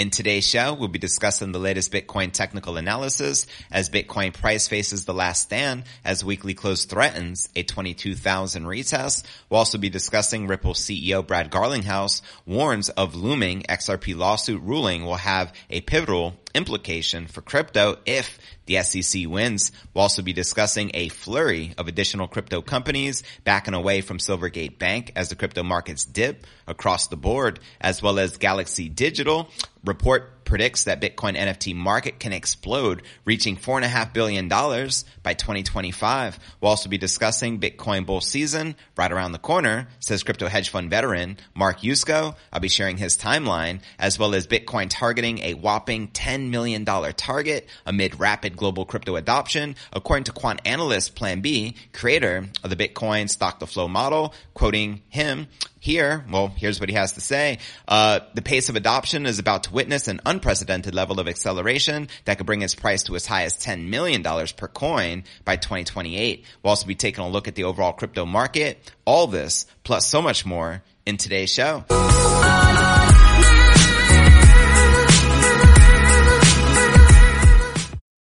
In today's show, we'll be discussing the latest Bitcoin technical analysis as Bitcoin price faces the last stand as weekly close threatens a 22,000 retest. We'll also be discussing Ripple CEO Brad Garlinghouse warns of looming XRP lawsuit ruling will have a pivotal implication for crypto if the SEC wins. We'll also be discussing a flurry of additional crypto companies backing away from Silvergate Bank as the crypto markets dip across the board, as well as Galaxy Digital report predicts that Bitcoin NFT market can explode, reaching four and a half billion dollars by 2025. We'll also be discussing Bitcoin bull season right around the corner, says crypto hedge fund veteran Mark Yusko. I'll be sharing his timeline as well as Bitcoin targeting a whopping $10 million target amid rapid global crypto adoption, according to quant analyst Plan B, creator of the Bitcoin stock to flow model, quoting him, here, well, here's what he has to say. Uh, the pace of adoption is about to witness an unprecedented level of acceleration that could bring its price to as high as $10 million per coin by 2028. We'll also be taking a look at the overall crypto market. All this, plus so much more in today's show.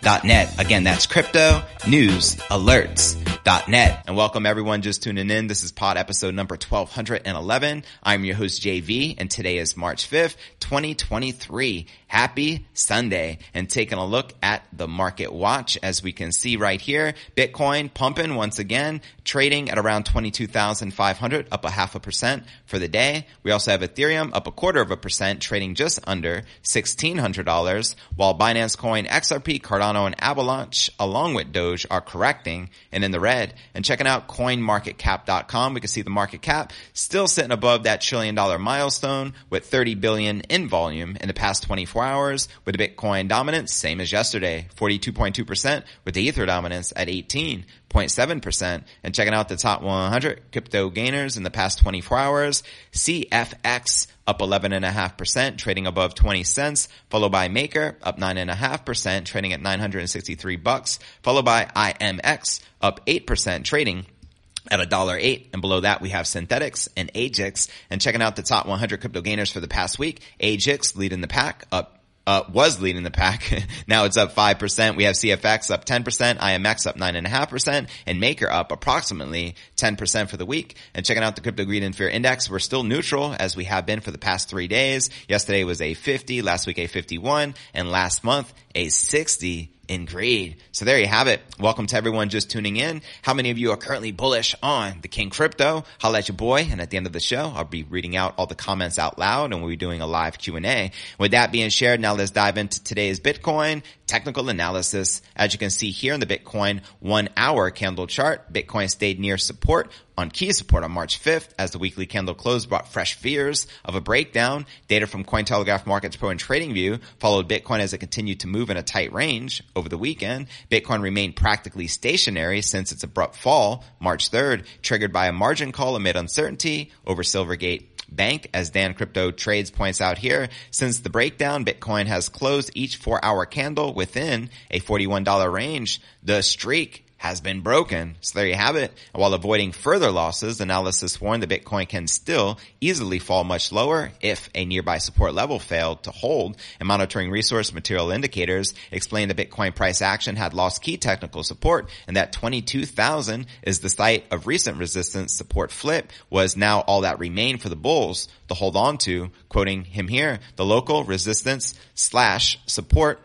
cryptonewsalerts.net. Again, that's cryptonewsalerts.net. And welcome everyone just tuning in. This is pod episode number 1211. I'm your host JV and today is March 5th, 2023. Happy Sunday and taking a look at the market watch as we can see right here. Bitcoin pumping once again, trading at around 22,500, up a half a percent for the day. We also have Ethereum up a quarter of a percent, trading just under $1,600, while Binance Coin, XRP, Cardano, and Avalanche, along with Doge, are correcting and in the red. And checking out coinmarketcap.com, we can see the market cap still sitting above that trillion dollar milestone with 30 billion in volume in the past 24 hours with the Bitcoin dominance, same as yesterday, 42.2% with the Ether dominance at 18.7%. And checking out the top 100 crypto gainers in the past 24 hours, CFX up 11.5%, trading above 20 cents, followed by Maker up 9.5%, trading at 963 bucks, followed by IMX up 8%, trading at a dollar eight. And below that, we have Synthetix and Agix. And checking out the top 100 crypto gainers for the past week, Agix leading the pack up uh, was leading the pack. now it's up 5%. We have CFX up 10%, IMX up 9.5%, and Maker up approximately 10% for the week. And checking out the Crypto Greed and Fear Index, we're still neutral as we have been for the past three days. Yesterday was a 50, last week a 51, and last month a 60 in greed. So there you have it. Welcome to everyone just tuning in. How many of you are currently bullish on the King Crypto? Holla at your boy. And at the end of the show, I'll be reading out all the comments out loud and we'll be doing a live Q&A. With that being shared, now let's dive into today's Bitcoin technical analysis. As you can see here in the Bitcoin one hour candle chart, Bitcoin stayed near support on key support on March 5th as the weekly candle close brought fresh fears of a breakdown. Data from Cointelegraph Markets Pro and TradingView followed Bitcoin as it continued to move in a tight range over the weekend. Bitcoin remained practically stationary since its abrupt fall March 3rd, triggered by a margin call amid uncertainty over Silvergate Bank, as Dan Crypto Trades points out here. Since the breakdown, Bitcoin has closed each four hour candle within a $41 range. The streak has been broken. So there you have it. While avoiding further losses, analysis warned that Bitcoin can still easily fall much lower if a nearby support level failed to hold. And monitoring resource material indicators explained the Bitcoin price action had lost key technical support and that 22,000 is the site of recent resistance support flip was now all that remained for the bulls to hold on to. Quoting him here, the local resistance slash support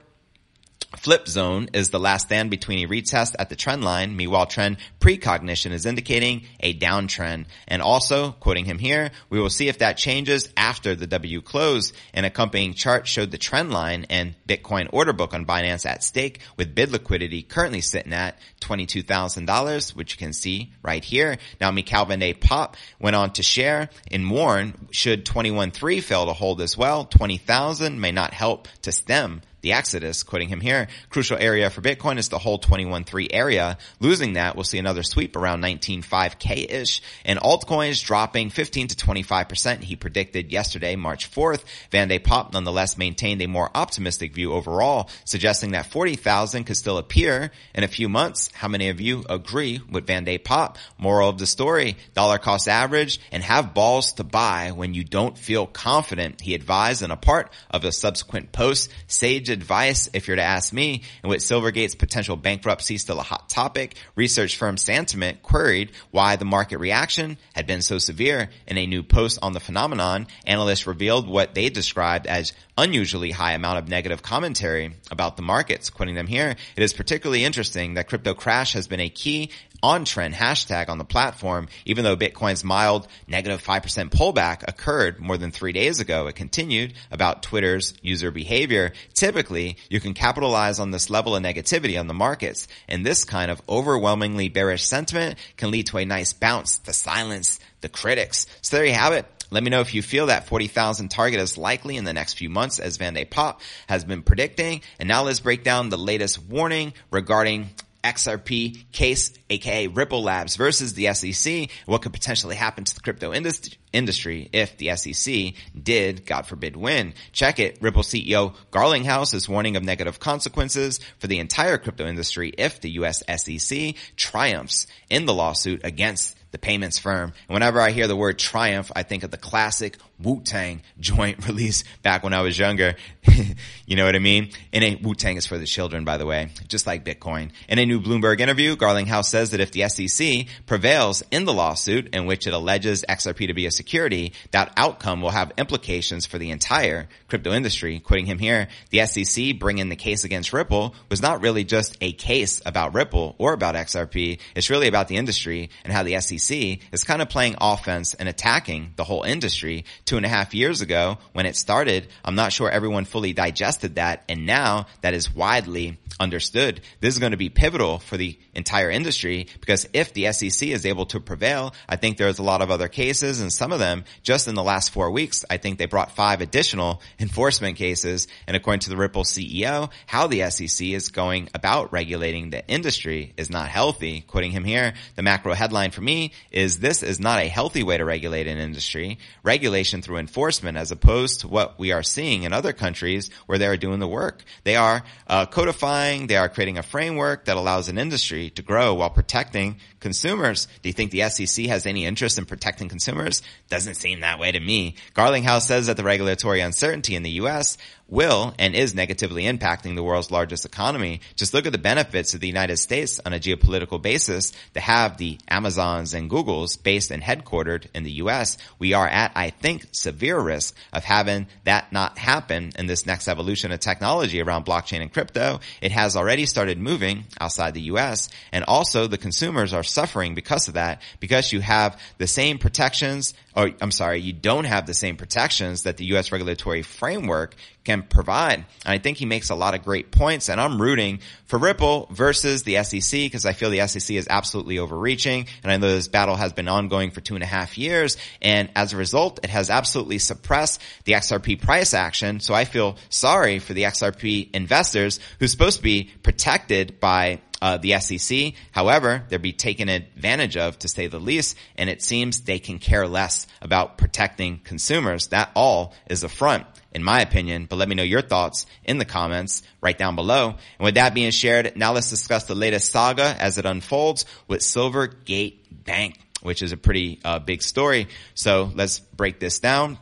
Flip zone is the last stand between a retest at the trend line. Meanwhile, trend precognition is indicating a downtrend. And also, quoting him here, we will see if that changes after the W close. An accompanying chart showed the trend line and Bitcoin order book on Binance at stake with bid liquidity currently sitting at $22,000, which you can see right here. Now, Michaël van de Poppe went on to share and warn should 21.3 fail to hold as well, 20,000 may not help to stem the exodus, quoting him here, crucial area for Bitcoin is the whole 21.3 area. Losing that, we'll see another sweep around 19.5k-ish and altcoins dropping 15 to 25%. He predicted yesterday, March 4th. Van de Poppe nonetheless maintained a more optimistic view overall, suggesting that 40,000 could still appear in a few months. How many of you agree with Van de Poppe? Moral of the story, dollar cost average and have balls to buy when you don't feel confident. He advised in a part of a subsequent post, sage advice if you're to ask me. And with Silvergate's potential bankruptcy still a hot topic, research firm Santiment queried why the market reaction had been so severe. In a new post on the phenomenon, analysts revealed what they described as unusually high amount of negative commentary about the markets. Quoting them here, it is particularly interesting that crypto crash has been a key on trend hashtag on the platform, even though Bitcoin's mild negative 5% pullback occurred more than three days ago. It continued about Twitter's user behavior. Typically, you can capitalize on this level of negativity on the markets, and this kind of overwhelmingly bearish sentiment can lead to a nice bounce to silence the critics. So there you have it. Let me know if you feel that 40,000 target is likely in the next few months as Van de Poppe has been predicting. And now let's break down the latest warning regarding XRP case, aka Ripple Labs versus the SEC, what could potentially happen to the crypto industry, industry if the SEC did, God forbid, win. Check it. Ripple CEO Garlinghouse is warning of negative consequences for the entire crypto industry if the US SEC triumphs in the lawsuit against the payments firm. And whenever I hear the word triumph, I think of the classic Wu-Tang joint release back when I was younger. you know what I mean? And a Wu-Tang is for the children, by the way, just like Bitcoin. In a new Bloomberg interview, Garlinghouse says that if the SEC prevails in the lawsuit in which it alleges XRP to be a security, that outcome will have implications for the entire crypto industry. Quoting him here, the SEC bringing the case against Ripple was not really just a case about Ripple or about XRP. It's really about the industry and how the SEC is kind of playing offense and attacking the whole industry two and a half years ago when it started. I'm not sure everyone fully digested that. And now that is widely understood. This is going to be pivotal for the entire industry because if the SEC is able to prevail, I think there's a lot of other cases and some of them just in the last four weeks, I think they brought five additional enforcement cases. And according to the Ripple CEO, how the SEC is going about regulating the industry is not healthy. Quoting him here, the macro headline for me is this is not a healthy way to regulate an industry. Regulation through enforcement as opposed to what we are seeing in other countries where they are doing the work. They are uh, codifying, they are creating a framework that allows an industry to grow while protecting consumers. Do you think the SEC has any interest in protecting consumers? Doesn't seem that way to me. Garlinghouse says that the regulatory uncertainty in the U.S will and is negatively impacting the world's largest economy. Just look at the benefits of the United States on a geopolitical basis to have the Amazons and Googles based and headquartered in the US. We are at, I think, severe risk of having that not happen in this next evolution of technology around blockchain and crypto. It has already started moving outside the US and also the consumers are suffering because of that because you have the same protections or I'm sorry, you don't have the same protections that the U.S. regulatory framework can provide. And I think he makes a lot of great points and I'm rooting for Ripple versus the SEC because I feel the SEC is absolutely overreaching. And I know this battle has been ongoing for two and a half years. And as a result, it has absolutely suppressed the XRP price action. So I feel sorry for the XRP investors who's supposed to be protected by uh, the SEC. However, they're be taken advantage of to say the least, and it seems they can care less about protecting consumers. That all is a front in my opinion, but let me know your thoughts in the comments right down below. And with that being shared, now let's discuss the latest saga as it unfolds with Silvergate Bank, which is a pretty uh, big story. So let's break this down.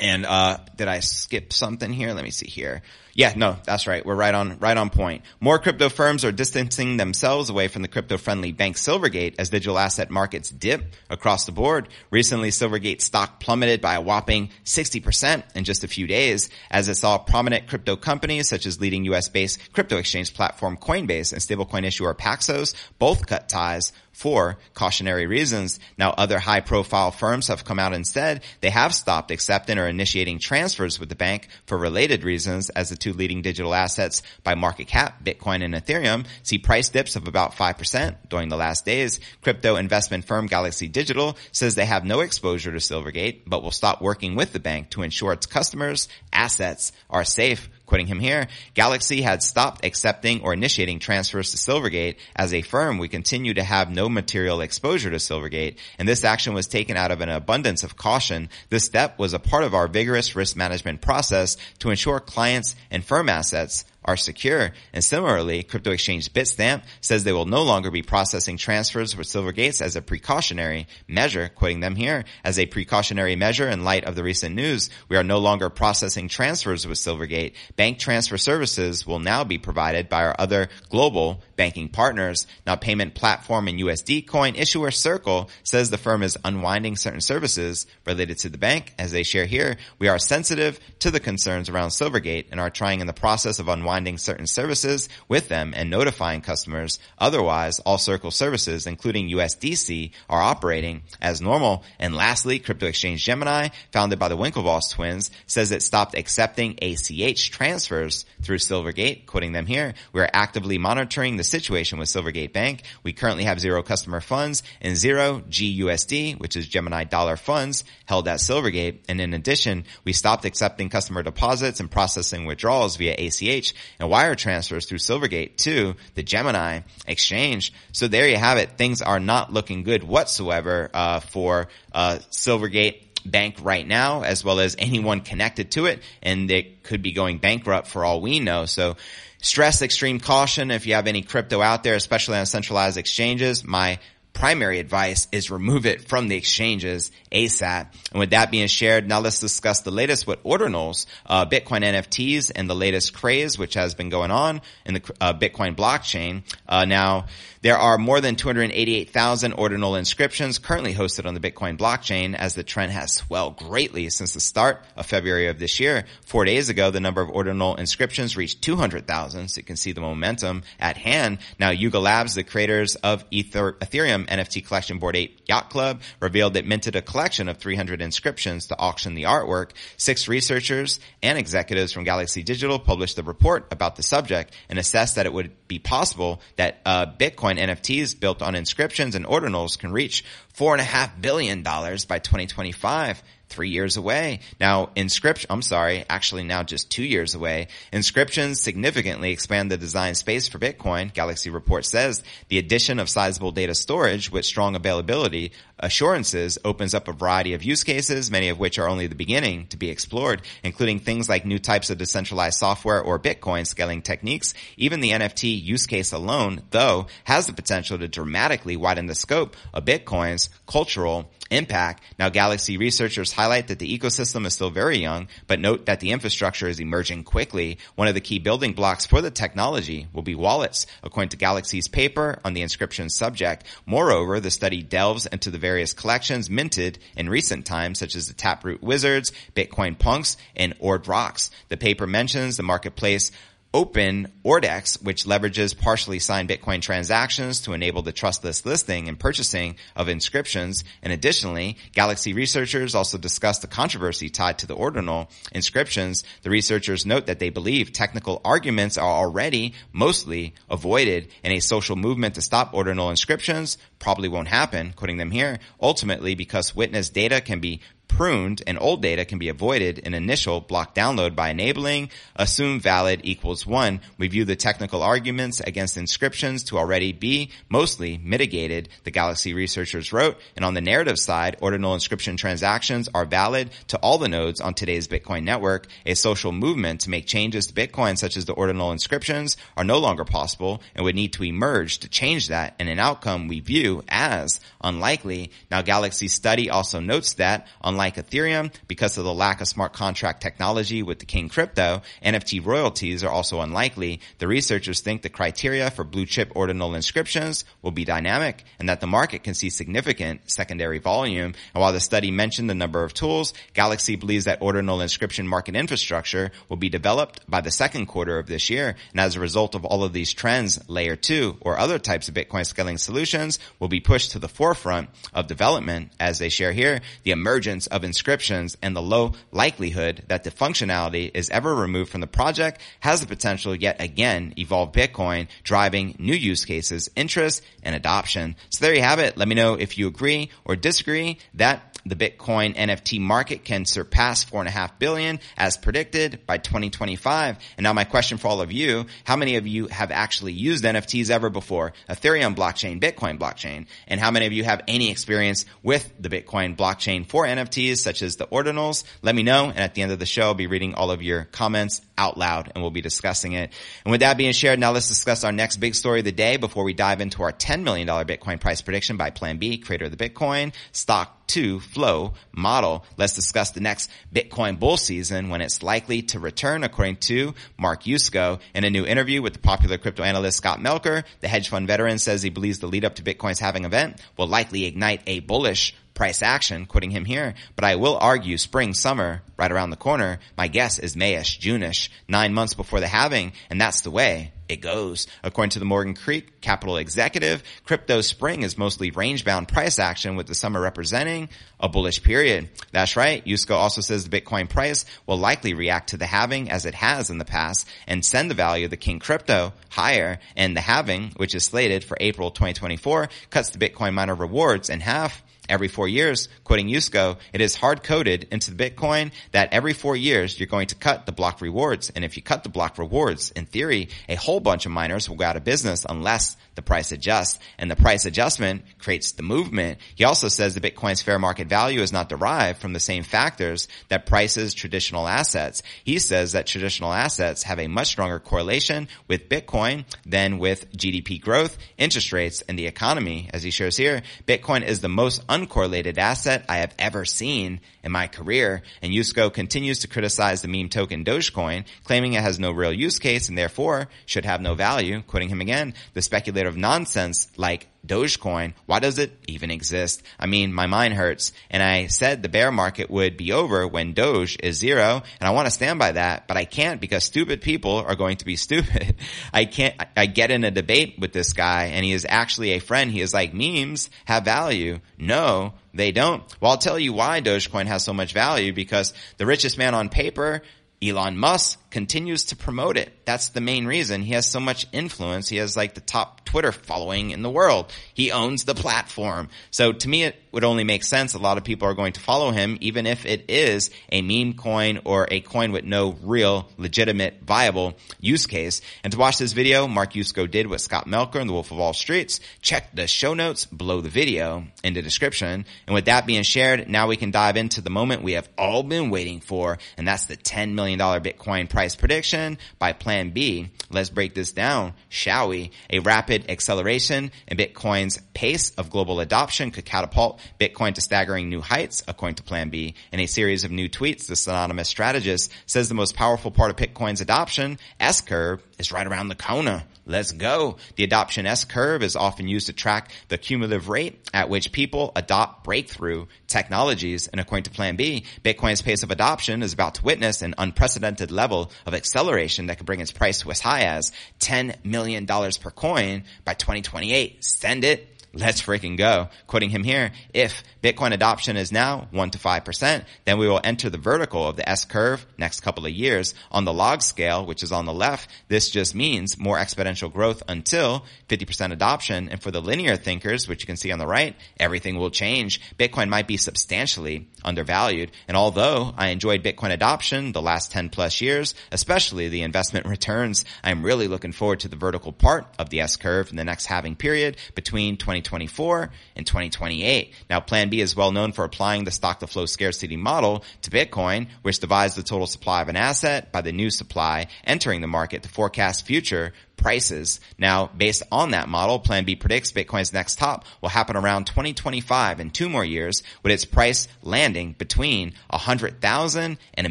And uh, did I skip something here? Let me see here. Yeah, no, that's right. We're right on, right on point. More crypto firms are distancing themselves away from the crypto-friendly bank Silvergate as digital asset markets dip across the board. Recently, Silvergate stock plummeted by a whopping 60% in just a few days as it saw prominent crypto companies such as leading US-based crypto exchange platform Coinbase and stablecoin issuer Paxos both cut ties for cautionary reasons. Now other high profile firms have come out said they have stopped accepting or initiating transfers with the bank for related reasons as the two leading digital assets by market cap, Bitcoin and Ethereum, see price dips of about 5% during the last days. Crypto investment firm Galaxy Digital says they have no exposure to Silvergate, but will stop working with the bank to ensure its customers' assets are safe quoting him here, Galaxy had stopped accepting or initiating transfers to Silvergate. As a firm, we continue to have no material exposure to Silvergate, and this action was taken out of an abundance of caution. This step was a part of our vigorous risk management process to ensure clients and firm assets are secure. And similarly, crypto exchange Bitstamp says they will no longer be processing transfers with Silvergates as a precautionary measure, quoting them here, as a precautionary measure in light of the recent news, we are no longer processing transfers with Silvergate. Bank transfer services will now be provided by our other global banking partners. Now payment platform and USD coin issuer Circle says the firm is unwinding certain services related to the bank. As they share here, we are sensitive to the concerns around Silvergate and are trying in the process of unwinding certain services with them and notifying customers. Otherwise, all Circle services, including USDC, are operating as normal. And lastly, crypto exchange Gemini, founded by the Winklevoss twins, says it stopped accepting ACH transfers through Silvergate. Quoting them here, we are actively monitoring the situation with Silvergate Bank. We currently have zero customer funds and zero GUSD, which is Gemini dollar funds held at Silvergate. And in addition, we stopped accepting customer deposits and processing withdrawals via ACH and wire transfers through Silvergate to the Gemini exchange. So there you have it. Things are not looking good whatsoever uh, for uh, Silvergate bank right now, as well as anyone connected to it, and it could be going bankrupt for all we know. So stress extreme caution if you have any crypto out there, especially on centralized exchanges. My primary advice is remove it from the exchanges ASAP. And with that being shared, now let's discuss the latest with ordinals, uh, Bitcoin NFTs and the latest craze, which has been going on in the uh, Bitcoin blockchain. Uh, now, there are more than 288,000 ordinal inscriptions currently hosted on the Bitcoin blockchain as the trend has swelled greatly since the start of February of this year. Four days ago, the number of ordinal inscriptions reached 200,000, so you can see the momentum at hand. Now, Yuga Labs, the creators of Ether, Ethereum NFT collection Bored Ape Yacht Club, revealed it minted a collection of 300 inscriptions to auction the artwork. Six researchers and executives from Galaxy Digital published a report about the subject and assessed that it would be possible that uh, Bitcoin NFTs built on inscriptions and ordinals can reach four and a half billion dollars by 2025 three years away. Now, inscription, I'm sorry, actually now just two years away. Inscriptions significantly expand the design space for Bitcoin. Galaxy Report says the addition of sizable data storage with strong availability assurances opens up a variety of use cases, many of which are only the beginning to be explored, including things like new types of decentralized software or Bitcoin scaling techniques. Even the NFT use case alone, though, has the potential to dramatically widen the scope of Bitcoin's cultural impact. Now, Galaxy researchers highlight that the ecosystem is still very young, but note that the infrastructure is emerging quickly. One of the key building blocks for the technology will be wallets, according to Galaxy's paper on the inscription subject. Moreover, the study delves into the various collections minted in recent times, such as the Taproot Wizards, Bitcoin Punks, and Ord Rocks. The paper mentions the marketplace Open Ordex, which leverages partially signed Bitcoin transactions to enable the trustless listing and purchasing of inscriptions. And additionally, Galaxy researchers also discussed the controversy tied to the ordinal inscriptions. The researchers note that they believe technical arguments are already mostly avoided in a social movement to stop ordinal inscriptions probably won't happen, quoting them here, ultimately because witness data can be pruned and old data can be avoided in initial block download by enabling assume valid equals one. We view the technical arguments against inscriptions to already be mostly mitigated, the Galaxy researchers wrote. And on the narrative side, ordinal inscription transactions are valid to all the nodes on today's Bitcoin network. A social movement to make changes to Bitcoin, such as the ordinal inscriptions, are no longer possible and would need to emerge to change that and an outcome we view as unlikely. Now, Galaxy's study also notes that, unlike Ethereum, because of the lack of smart contract technology with the King crypto, NFT royalties are also unlikely. The researchers think the criteria for blue chip ordinal inscriptions will be dynamic and that the market can see significant secondary volume. And while the study mentioned the number of tools, Galaxy believes that ordinal inscription market infrastructure will be developed by the second quarter of this year. And as a result of all of these trends, layer two or other types of Bitcoin scaling solutions will be pushed to the forefront of development as they share here the emergence of inscriptions and the low likelihood that the functionality is ever removed from the project has the potential yet again evolve Bitcoin, driving new use cases, interest, and adoption. So there you have it. Let me know if you agree or disagree that the Bitcoin NFT market can surpass four and a half billion as predicted by 2025. And now my question for all of you, how many of you have actually used NFTs ever before? Ethereum blockchain, Bitcoin blockchain. And how many of you have any experience with the Bitcoin blockchain for NFTs such as the ordinals? Let me know. And at the end of the show, I'll be reading all of your comments out loud and we'll be discussing it. And with that being shared, now let's discuss our next big story of the day before we dive into our $10 million Bitcoin price prediction by Plan B, creator of the Bitcoin stock to flow model. Let's discuss the next Bitcoin bull season when it's likely to return according to Mark Yusko. In a new interview with the popular crypto analyst Scott Melker, the hedge fund veteran says he believes the lead up to Bitcoin's halving event will likely ignite a bullish price action, quoting him here, but I will argue spring, summer, right around the corner. My guess is Mayish, Juneish, nine months before the halving, and that's the way it goes. According to the Morgan Creek Capital Executive, crypto spring is mostly range bound price action with the summer representing a bullish period. That's right. Yusko also says the Bitcoin price will likely react to the halving as it has in the past and send the value of the King crypto higher and the halving, which is slated for April 2024, cuts the Bitcoin miner rewards in half every four years, quoting Yusko, it is hard coded into the Bitcoin that every four years you're going to cut the block rewards. And if you cut the block rewards, in theory, a whole bunch of miners will go out of business unless the price adjusts. And the price adjustment creates the movement. He also says the Bitcoin's fair market value is not derived from the same factors that prices traditional assets. He says that traditional assets have a much stronger correlation with Bitcoin than with GDP growth, interest rates, and the economy. As he shows here, Bitcoin is the most uncorrelated asset I have ever seen in my career. And Yusko continues to criticize the meme token Dogecoin, claiming it has no real use case and therefore should have no value. Quoting him again, the speculative nonsense like Dogecoin, why does it even exist? I mean, my mind hurts. And I said the bear market would be over when Doge is zero. And I want to stand by that, but I can't because stupid people are going to be stupid. I can't, I get in a debate with this guy and he is actually a friend. He is like, memes have value. No, they don't. Well, I'll tell you why Dogecoin has so much value because the richest man on paper Elon Musk continues to promote it. That's the main reason. He has so much influence. He has like the top Twitter following in the world. He owns the platform. So to me, it would only make sense. A lot of people are going to follow him, even if it is a meme coin or a coin with no real legitimate viable use case. And to watch this video, Mark Yusko did what Scott Melker and the Wolf of All Streets. Check the show notes below the video in the description. And with that being shared, now we can dive into the moment we have all been waiting for, and that's the $10 million Bitcoin price prediction by Plan B. Let's break this down, shall we? A rapid acceleration in Bitcoin's pace of global adoption could catapult Bitcoin to staggering new heights, according to Plan B. In a series of new tweets, this anonymous strategist says the most powerful part of Bitcoin's adoption, S-curve, is right around the corner. Let's go. The adoption S curve is often used to track the cumulative rate at which people adopt breakthrough technologies. And according to Plan B, Bitcoin's pace of adoption is about to witness an unprecedented level of acceleration that could bring its price to as high as $10 million per coin by 2028. Send it let's freaking go. Quoting him here, if Bitcoin adoption is now 1 to 5%, then we will enter the vertical of the S curve next couple of years. On the log scale, which is on the left, this just means more exponential growth until 50% adoption. And for the linear thinkers, which you can see on the right, everything will change. Bitcoin might be substantially undervalued. And although I enjoyed Bitcoin adoption the last 10 plus years, especially the investment returns, I'm really looking forward to the vertical part of the S curve in the next halving period between 2024 and 2028. Now plan B is well known for applying the stock to flow scarcity model to Bitcoin, which divides the total supply of an asset by the new supply entering the market to forecast future prices. Now, based on that model, Plan B predicts Bitcoin's next top will happen around 2025 in two more years with its price landing between hundred thousand and a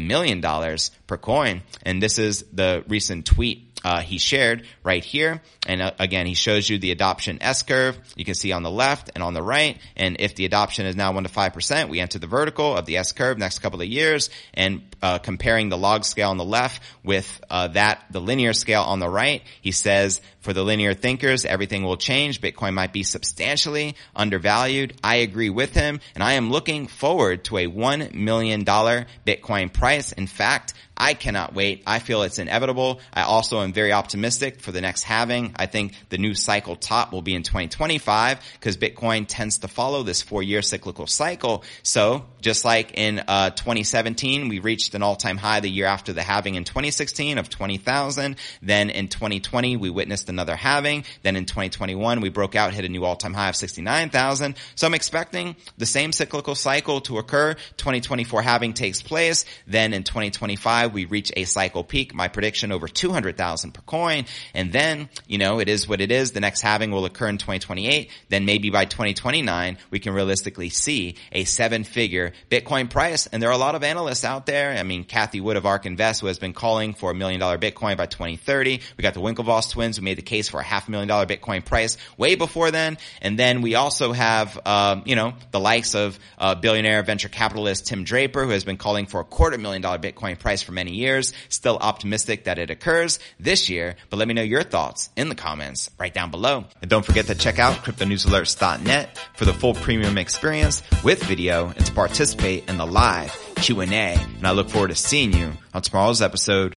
million dollars per coin. And this is the recent tweet uh, he shared right here. And uh, again, he shows you the adoption S curve. You can see on the left and on the right. And if the adoption is now one to five percent, we enter the vertical of the S curve next couple of years. And uh, comparing the log scale on the left with uh, that the linear scale on the right, he says for the linear thinkers, everything will change. Bitcoin might be substantially undervalued. I agree with him, and I am looking forward to a one million dollar Bitcoin price. In fact, I cannot wait. I feel it's inevitable. I also am very optimistic for the next halving. I think the new cycle top will be in 2025 because Bitcoin tends to follow this four year cyclical cycle. So just like in uh, 2017, we reached an all time high the year after the halving in 2016 of 20,000. Then in 2020, we witnessed another halving. Then in 2021, we broke out, hit a new all time high of 69,000. So I'm expecting the same cyclical cycle to occur. 2024 halving takes place. Then in 2025, we reach a cycle peak. My prediction over 200,000 per coin. And then, you know, it is what it is. The next halving will occur in 2028. Then maybe by 2029, we can realistically see a seven figure Bitcoin price. And there are a lot of analysts out there. I mean, Cathie Wood of ARK Invest, who has been calling for a million dollar Bitcoin by 2030. We got the Winklevoss twins who made the case for a half million dollar Bitcoin price way before then. And then we also have, uh, you know, the likes of uh, billionaire venture capitalist Tim Draper, who has been calling for a quarter million dollar Bitcoin price for many years. Still optimistic that it occurs this year, but let me know your thoughts in the comments right down below. And don't forget to check out cryptonewsalerts.net for the full premium experience with video and to participate in the live Q&A. And I look forward to seeing you on tomorrow's episode